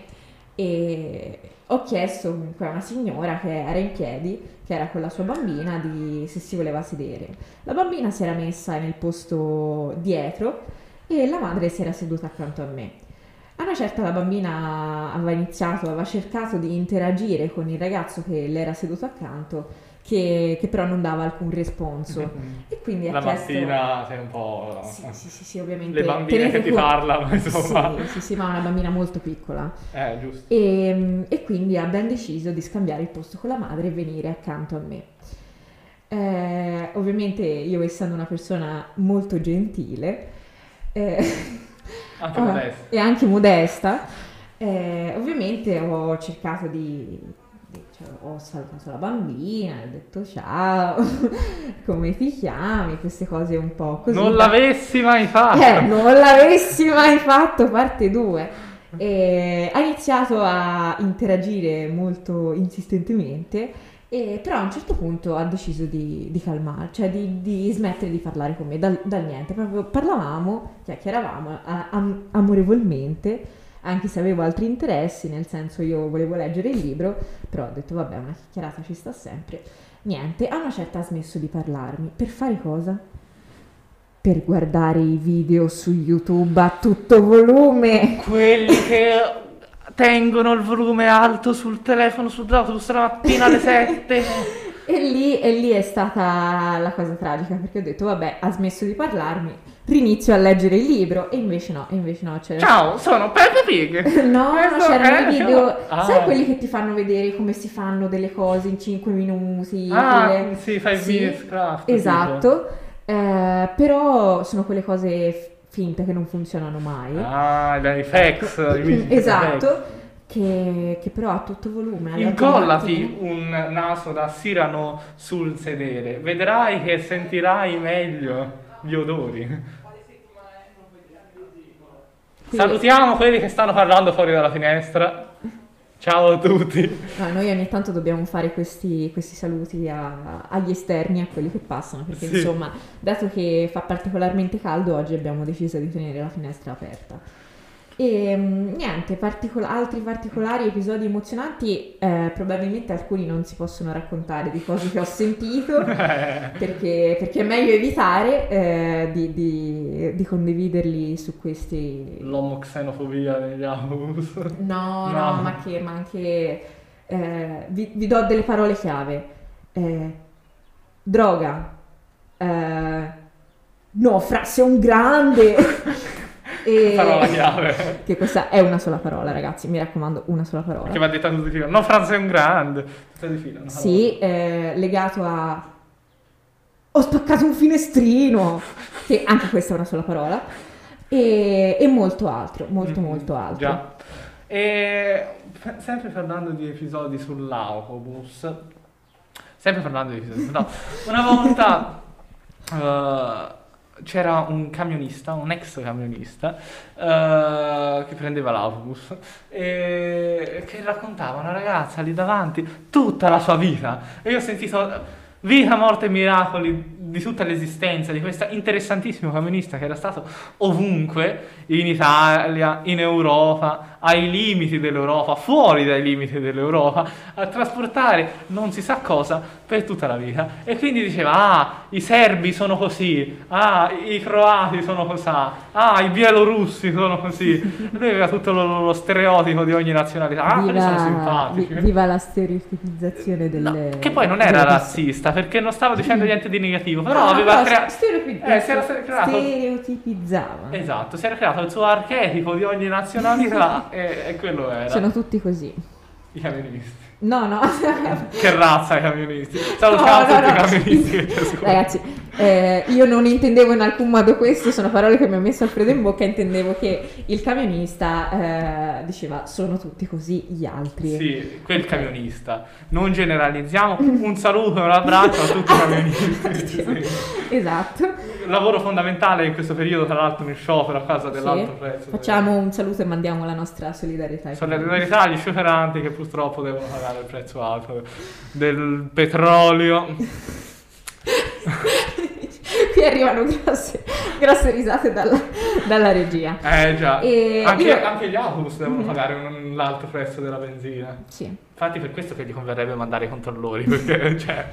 e ho chiesto comunque a una signora che era in piedi, che era con la sua bambina, di se si voleva sedere. La bambina si era messa nel posto dietro e la madre si era seduta accanto a me. A una certa la bambina aveva iniziato, aveva cercato di interagire con il ragazzo che le era seduto accanto, che, che però non dava alcun responso. E quindi ha La chiesto... mattina sei un po'... Sì, sì, sì, sì, ovviamente. Le bambine tenete che ti conto- parlano, insomma. Sì, sì, sì, ma una bambina molto piccola. Eh, giusto. E, e quindi abbiamo deciso di scambiare il posto con la madre e venire accanto a me. Eh, ovviamente io essendo una persona molto gentile eh, Anche modesto. e anche modesta, eh, ovviamente ho cercato di, ho salutato la bambina, ho detto ciao, come ti chiami, queste cose un po' così. Non l'avessi mai fatto. eh, non l'avessi mai fatto, parte 2. E ha iniziato a interagire molto insistentemente, e però a un certo punto ha deciso di, di calmare, cioè di, di smettere di parlare con me dal, dal niente. Proprio parlavamo, chiacchieravamo a- am- amorevolmente, anche se avevo altri interessi, nel senso io volevo leggere il libro, però ho detto vabbè, una chiacchierata ci sta sempre. Niente, a una certa ha smesso di parlarmi. Per fare cosa? Per guardare i video su YouTube a tutto volume. Quelli che tengono il volume alto sul telefono sull'autobus la mattina alle 7. E lì, e lì è stata la cosa tragica perché ho detto vabbè ha smesso di parlarmi, rinizio a leggere il libro e invece no, e invece no, c'era... Ciao, sono Peppa Pig. No, no, Questo c'erano i video, Ah. sai quelli che ti fanno vedere come si fanno delle cose in 5 minuti? Ah, quelle- sì, fai Sì, minutes craft. Esatto, eh, però sono quelle cose f- finte che non funzionano mai. Ah, i fax. esatto, che, che però ha tutto volume. Incollati un naso da Sirano sul sedere, vedrai che sentirai meglio gli odori. Salutiamo quelli che stanno parlando fuori dalla finestra. Ciao a tutti. No, noi ogni tanto dobbiamo fare questi, questi saluti a- agli esterni, a quelli che passano, perché Sì. insomma, dato che fa particolarmente caldo, oggi abbiamo deciso di tenere la finestra aperta. E mm, niente, particola- altri particolari episodi emozionanti, eh, probabilmente alcuni non si possono raccontare di cose che ho sentito, perché, perché è meglio evitare eh, di, di- di condividerli su questi... L'omoxenofobia negli autobus. No, no, No. ma che, ma anche eh, vi, vi do delle parole chiave. Eh, droga. Eh, no, fra, sei un grande. E- Parola chiave. Che questa è una sola parola, ragazzi, mi raccomando, una sola parola. Che va detta tutti di fila. No, Franz è un grande. Tutte di fila. no? Sì, eh, legato a... Ho spaccato un finestrino, che anche questa è una sola parola, e, e molto altro, molto Mm, molto altro. Già. E sempre parlando di episodi sull'autobus, sempre parlando di episodi sull'autobus, una volta eh, c'era un camionista, un ex camionista, eh, che prendeva l'autobus e che raccontava una ragazza lì davanti tutta la sua vita. E io ho sentito vita, morte e miracoli di tutta l'esistenza di questo interessantissimo camionista che era stato ovunque in Italia, in Europa, ai limiti dell'Europa, fuori dai limiti dell'Europa, a trasportare non si sa cosa per tutta la vita. E quindi diceva, ah, i serbi sono così, ah, i croati sono così, ah, i bielorussi sono così. Lui aveva tutto lo, lo stereotipo di ogni nazionalità. Ah, quelli sono simpatici. viva la stereotipizzazione delle... No, che poi non era razzista, perché non stava dicendo niente di negativo, però no, aveva creato... Stereotip- eh, si era creato... Stereotipizzava. Esatto, si era creato il suo archetipo di ogni nazionalità e, e quello era. Sono tutti così. I camionisti. No, no. che razza i camionisti. Salutiamo no, no, tutti no. i camionisti. Ragazzi, eh, io non intendevo in alcun modo questo, sono parole che mi ha messo Alfredo in bocca, intendevo che il camionista eh, diceva sono tutti così gli altri. Sì, quel camionista. Non generalizziamo. Un saluto e un abbraccio a tutti i camionisti. sì. Esatto. Lavoro fondamentale in questo periodo, tra l'altro, in sciopero a causa dell'alto sì. prezzo. Facciamo un saluto e mandiamo la nostra solidarietà. Solidarietà agli scioperanti che purtroppo devono pagare il prezzo alto del petrolio. Qui arrivano grosse, grosse risate dalla, dalla, regia. Eh già, anche, io... anche, gli autobus devono mm-hmm. pagare un, l'alto prezzo della benzina. Sì. Infatti per questo che gli converrebbe mandare i controllori, perché cioè...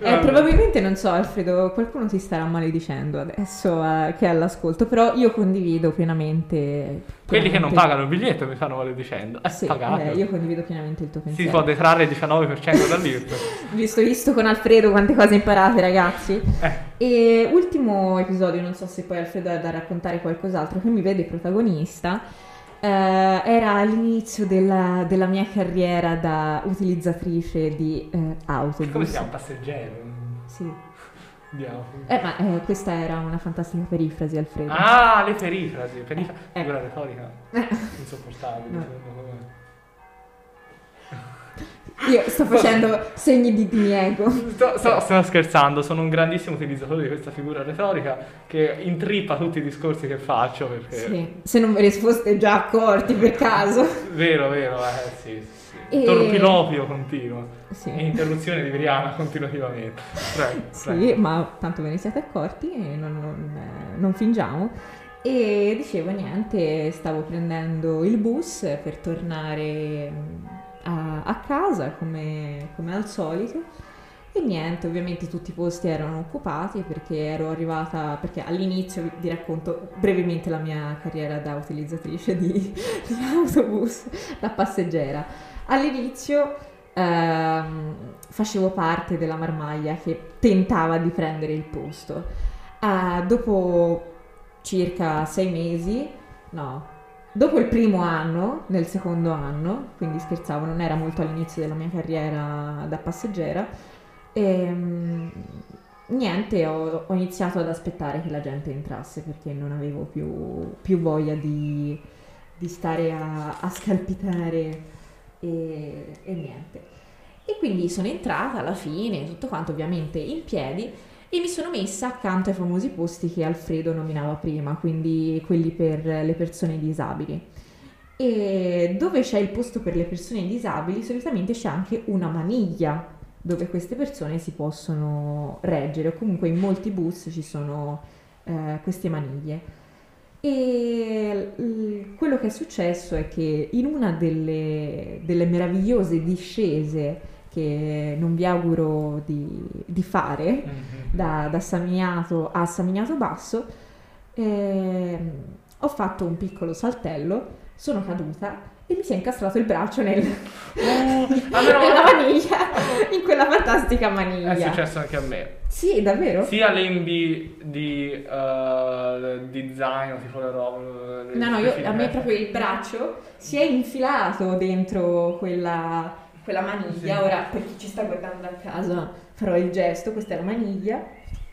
eh, probabilmente, non so Alfredo, qualcuno ti starà maledicendo adesso eh, che è all'ascolto, però io condivido pienamente... Quelli che non pagano il biglietto mi stanno maledicendo. Eh, sì, eh, io condivido pienamente il tuo pensiero. Si può detrarre il 19% dall'IRP. visto, visto con Alfredo quante cose imparate ragazzi. Eh. E ultimo episodio, non so se poi Alfredo ha da raccontare qualcos'altro, che mi vede protagonista Uh, era all'inizio della, della, mia carriera da utilizzatrice di uh, autobus. Come si chiama? Passeggero? Sì. Di autobus. Eh, ma eh, questa era una fantastica perifrasi, Alfredo. Ah, le perifrasi. Perif- eh. Figura retorica. Insopportabile. No. Io sto facendo segni di diniego. Sto, sto, sto, scherzando, sono un grandissimo utilizzatore di questa figura retorica che intrippa tutti i discorsi che faccio. Perché... Sì, se non ve ne foste già accorti per caso. vero, vero, eh, sì. E... Torpilopio continuo. Sì. E interruzione di Briana continuativamente. Prego, sì, prego. ma tanto ve ne siete accorti e non, non, non fingiamo. E dicevo niente, stavo prendendo il bus per tornare a, a casa come, come al solito. E niente, ovviamente tutti i posti erano occupati perché ero arrivata, perché all'inizio vi racconto brevemente la mia carriera da utilizzatrice di, di autobus, da passeggera. All'inizio ehm, facevo parte della marmaglia che tentava di prendere il posto. Uh, dopo circa sei mesi, no, Dopo il primo anno, nel secondo anno, quindi scherzavo, non era molto all'inizio della mia carriera da passeggera, ehm, niente, ho, ho, iniziato ad aspettare che la gente entrasse perché non avevo più, più voglia di, di, stare a, a scalpitare e, e niente. E quindi sono entrata alla fine, tutto quanto ovviamente in piedi e mi sono messa accanto ai famosi posti che Alfredo nominava prima, quindi quelli per le persone disabili. E dove c'è il posto per le persone disabili, solitamente c'è anche una maniglia dove queste persone si possono reggere, o comunque in molti bus ci sono eh, queste maniglie. E l- quello che è successo è che in una delle, delle meravigliose discese che non vi auguro di, di fare, mm-hmm. da, da Samignato a Samignato Basso, eh, ho fatto un piccolo saltello, sono caduta e mi si è incastrato il braccio nel, oh, nella maniglia, in quella fantastica maniglia. È successo anche a me. Sì, davvero? Sia lembi di, uh, di zaino, tipo le robe. No, no, io, a me proprio il braccio si è infilato dentro quella quella maniglia, sì. ora per chi ci sta guardando da casa farò il gesto, questa è la maniglia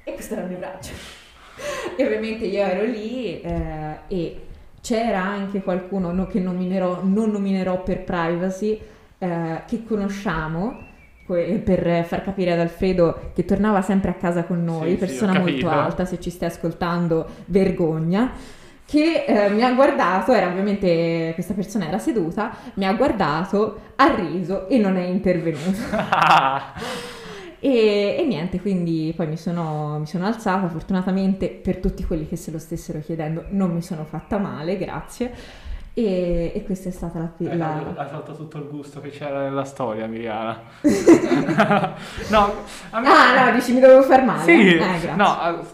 e questo era il mio braccio. e ovviamente io ero lì eh, e c'era anche qualcuno no, che nominerò, non nominerò per privacy, eh, che conosciamo, que- per far capire ad Alfredo che tornava sempre a casa con noi, Sì, sì, persona ho molto alta, se ci stai ascoltando, vergogna, che eh, mi ha guardato, era ovviamente questa persona era seduta, mi ha guardato, ha riso e non è intervenuto. E, e niente, quindi poi mi sono, mi sono alzata, fortunatamente per tutti quelli che se lo stessero chiedendo non mi sono fatta male, grazie. E, e questa è stata la... Hai la... hai fatto tutto il gusto che c'era nella storia, Miriana. no, me... Ah no, dici mi dovevo far male? Sì, Eh, no,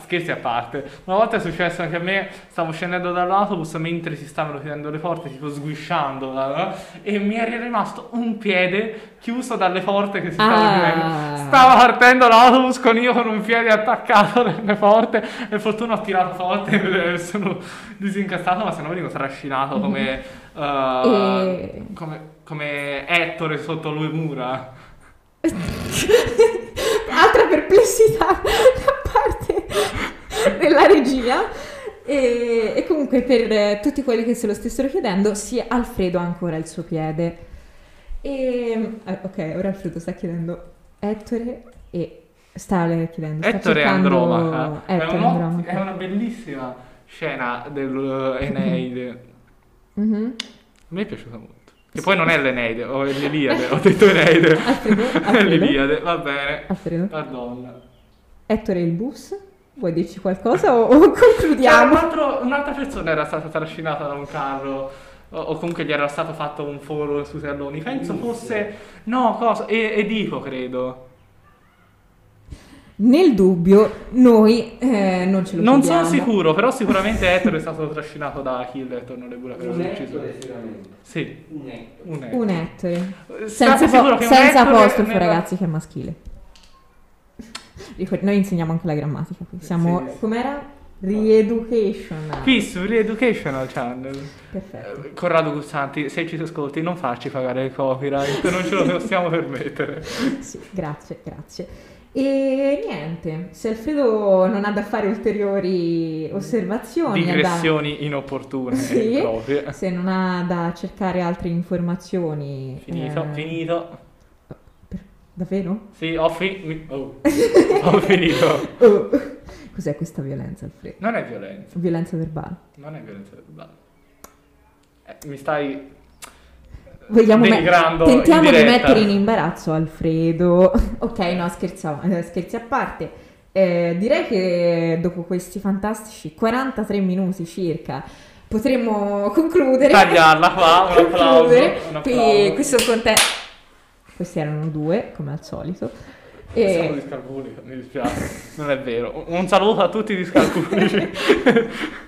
scherzi a parte. Una volta è successo anche a me, stavo scendendo dall'autobus mentre si stavano chiudendo le porte, tipo sguisciando, eh, e mi era rimasto un piede chiuso dalle porte che si stavano Ah. chiudendo. Stava partendo l'autobus con io con un piede attaccato alle porte, e fortuna ho tirato forte e sono disincastrato, ma se no venivo trascinato come, eh, E- come, come Ettore sotto le mura. Altra perplessità da parte della regia. E, e comunque per eh, tutti quelli che se lo stessero chiedendo, sì, Alfredo ha ancora il suo piede. E, eh, ok, ora Alfredo sta chiedendo Ettore e sta chiedendo. sta Ettore Andromaca è, Ettore un- Andromaca. è una bellissima scena dell'Eneide. Mhm. A me è piaciuta molto. Che poi non è l'Eneide, o è l'Iliade, ho detto Eneide. Alfredo, È Alfredo. l'Iliade, va bene. Alfredo. Pardon. Ettore il bus? Vuoi dirci qualcosa o, o C'era un concludiamo? altro- un'altra persona era stata trascinata da un carro. O, o comunque gli era stato fatto un foro sui talloni. Penso fosse. No, cosa? E- Edipo, credo. Nel dubbio, noi eh, non ce lo Non chiediamo. sono sicuro, però sicuramente Ettore è stato trascinato da Achille e torno le pure per Un aver ucciso. ettore sicuramente. Sì, Un ettore. un Ettore. Senza, po- che senza apostrofo, nella- ragazzi, che è maschile. Noi insegniamo anche la grammatica qui. Siamo, Sì, com'era? Re-education. Qui su Reeducational Channel. Perfetto. Eh, Corrado Guzzanti, se ci ascolti, non farci pagare il copyright, non ce lo possiamo permettere. Sì, grazie, grazie. E niente, se Alfredo non ha da fare ulteriori osservazioni, ha da- Digressioni inopportune Sì. proprie. se non ha da cercare altre informazioni... Finito, eh, finito. Davvero? Sì, ho, fi- oh, ho finito. Oh. Cos'è questa violenza, Alfredo? Non è violenza, Violenza verbale. non è violenza verbale. Eh, mi stai Vogliamo me- denigrando tentiamo in di mettere in imbarazzo Alfredo. ok, no, scherzavo, eh, scherzi a parte. Eh, direi che dopo questi fantastici 43 minuti circa potremmo concludere. Tagliarla qua, un applauso. Un Qui, applauso. qui sono con te. Questi erano due, come al solito. E... di Scalpunico, mi dispiace. Non è vero. Un saluto a tutti di Scalpunici.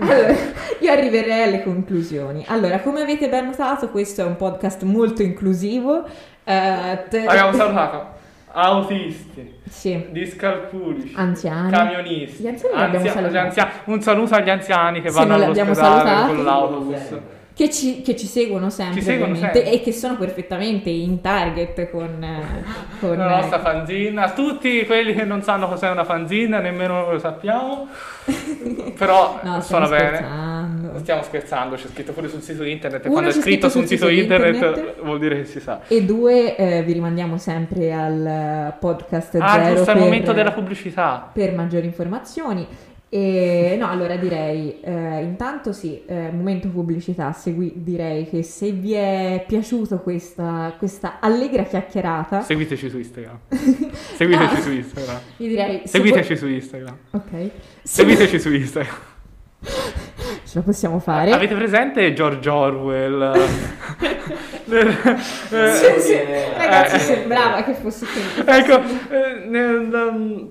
Allora, io arriverei alle conclusioni. Allora, come avete ben notato, questo è un podcast molto inclusivo. Eh, te- Abbiamo salutato autisti, Sì, discalpunici, anziani. camionisti, anziani salutati. anziani. Un saluto agli anziani che vanno all'ospedale con l'autobus. Che ci, che ci seguono sempre, Ci seguono sempre. e che sono perfettamente in target con, con La nostra fanzina, tutti quelli che non sanno cos'è una fanzina, nemmeno lo sappiamo, però No, suona stiamo bene. scherzando. Stiamo scherzando, c'è scritto pure sul sito internet e Uno quando è scritto su scritto un sul sito sito internet, internet. vuol dire che si sa. E due, eh, vi rimandiamo sempre al podcast Ah, giusto, è il momento della pubblicità. per maggiori informazioni. E no, allora direi, eh, intanto sì, eh, momento pubblicità, segui- direi che se vi è piaciuto questa, questa allegra chiacchierata, Seguiteci su Instagram. Seguiteci No. su Instagram. vi direi... se Seguiteci su Instagram. Ok. Se Seguiteci su Instagram. ce la possiamo fare. Avete presente George Orwell? Nel- Sì, eh, sì, Ragazzi, eh, sembrava che fosse ecco, eh, nel, um,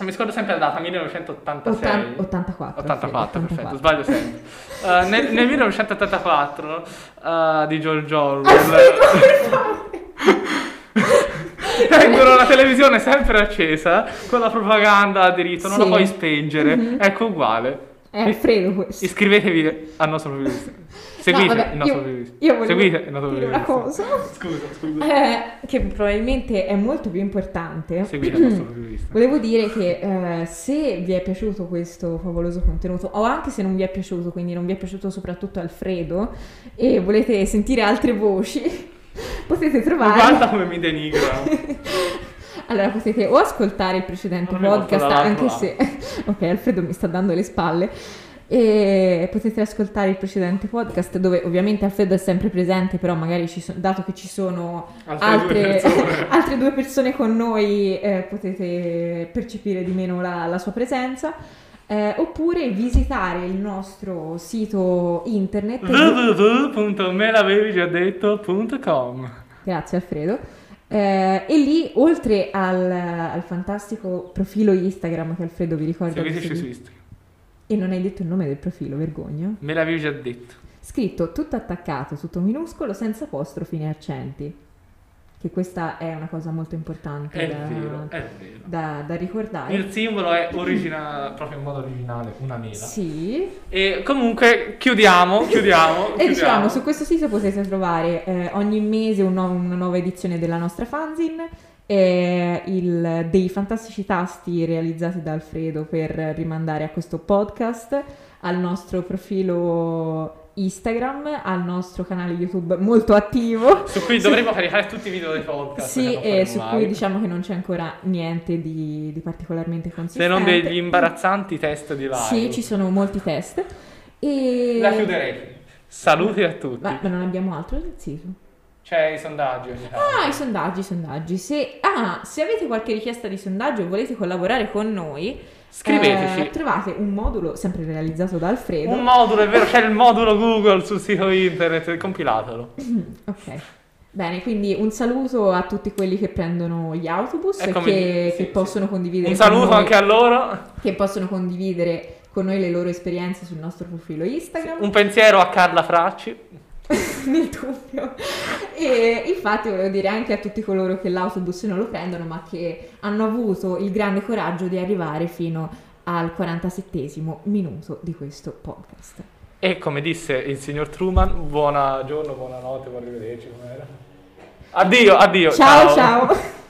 mi scordo sempre la data, 1986. Ottan- 84. 84, sì, perfetto, sbaglio sempre. Eh, nel, nel 1984 eh, di George Orwell tengono la televisione sempre accesa con la propaganda a diritto, non Sì. la puoi spengere. Mhm. Ecco uguale. È Alfredo questo. Iscrivetevi al nostro profilo Instagram. Seguite No, vabbè, il nostro io-. Io volevo Seguite il nostro dire una cosa Scusa, scusa. eh, che probabilmente è molto più importante. Seguite il nostro Instagram. Volevo dire che eh, se vi è piaciuto questo favoloso contenuto, o anche se non vi è piaciuto, quindi non vi è piaciuto soprattutto Alfredo, e volete sentire altre voci, potete trovare... guarda come mi denigrano. Allora potete o ascoltare il precedente Non podcast, anche se... ok, Alfredo mi sta dando le spalle. E potete ascoltare il precedente podcast dove ovviamente Alfredo è sempre presente, però magari sono- dato che ci sono Altre due altre, persone. altre due persone con noi eh, potete percepire di meno la, la sua presenza. Eh, oppure visitare il nostro sito internet www.melavevigiadetto.com Grazie Alfredo. Eh, e lì, oltre al, al fantastico profilo Instagram che Alfredo vi ricorda Seguiteci su Instagram. E non hai detto il nome del profilo, vergogna. Me l'avevi già detto. Scritto tutto attaccato, tutto minuscolo, senza apostrofi né accenti. Che questa è una cosa molto importante È da, vero, è vero. da- da ricordare. Il simbolo è originale, proprio in modo originale, una mela. Sì, E comunque chiudiamo, chiudiamo. E chiudiamo. diciamo, su questo sito potete trovare eh, ogni mese un nuovo- una nuova edizione della nostra fanzine, eh, il- dei fantastici tasti realizzati da Alfredo per rimandare a questo podcast, al nostro profilo Instagram, al nostro canale YouTube molto attivo. Su cui dovremmo caricare tutti i video dei podcast. Sì, e su mai. cui diciamo che non c'è ancora niente di, di particolarmente Se consistente. non degli imbarazzanti test di live. Sì, ci sono molti test. E... La chiuderei. Saluti a tutti. Ma, ma non abbiamo altro sito. C'è i sondaggi ogni tanto. Ah, i sondaggi, i sondaggi. Se, ah, se avete qualche richiesta di sondaggio e volete collaborare con noi, Scriveteci. eh, trovate un modulo sempre realizzato da Alfredo. Un modulo, è vero, c'è il modulo Google sul sito internet, compilatelo. ok. Bene, quindi un saluto a tutti quelli che prendono gli autobus E che, sì, che sì. possono condividere Un con saluto noi- anche a loro. che possono condividere con noi le loro esperienze sul nostro profilo Instagram. Un pensiero a Carla Fracci. nel dubbio. E infatti volevo dire anche a tutti coloro che l'autobus non lo prendono, ma che hanno avuto il grande coraggio di arrivare fino al 47 minuto di questo podcast. E come disse il signor Truman, buona giorno, buonanotte, buon arrivederci. com'era? Addio, addio. ciao. ciao.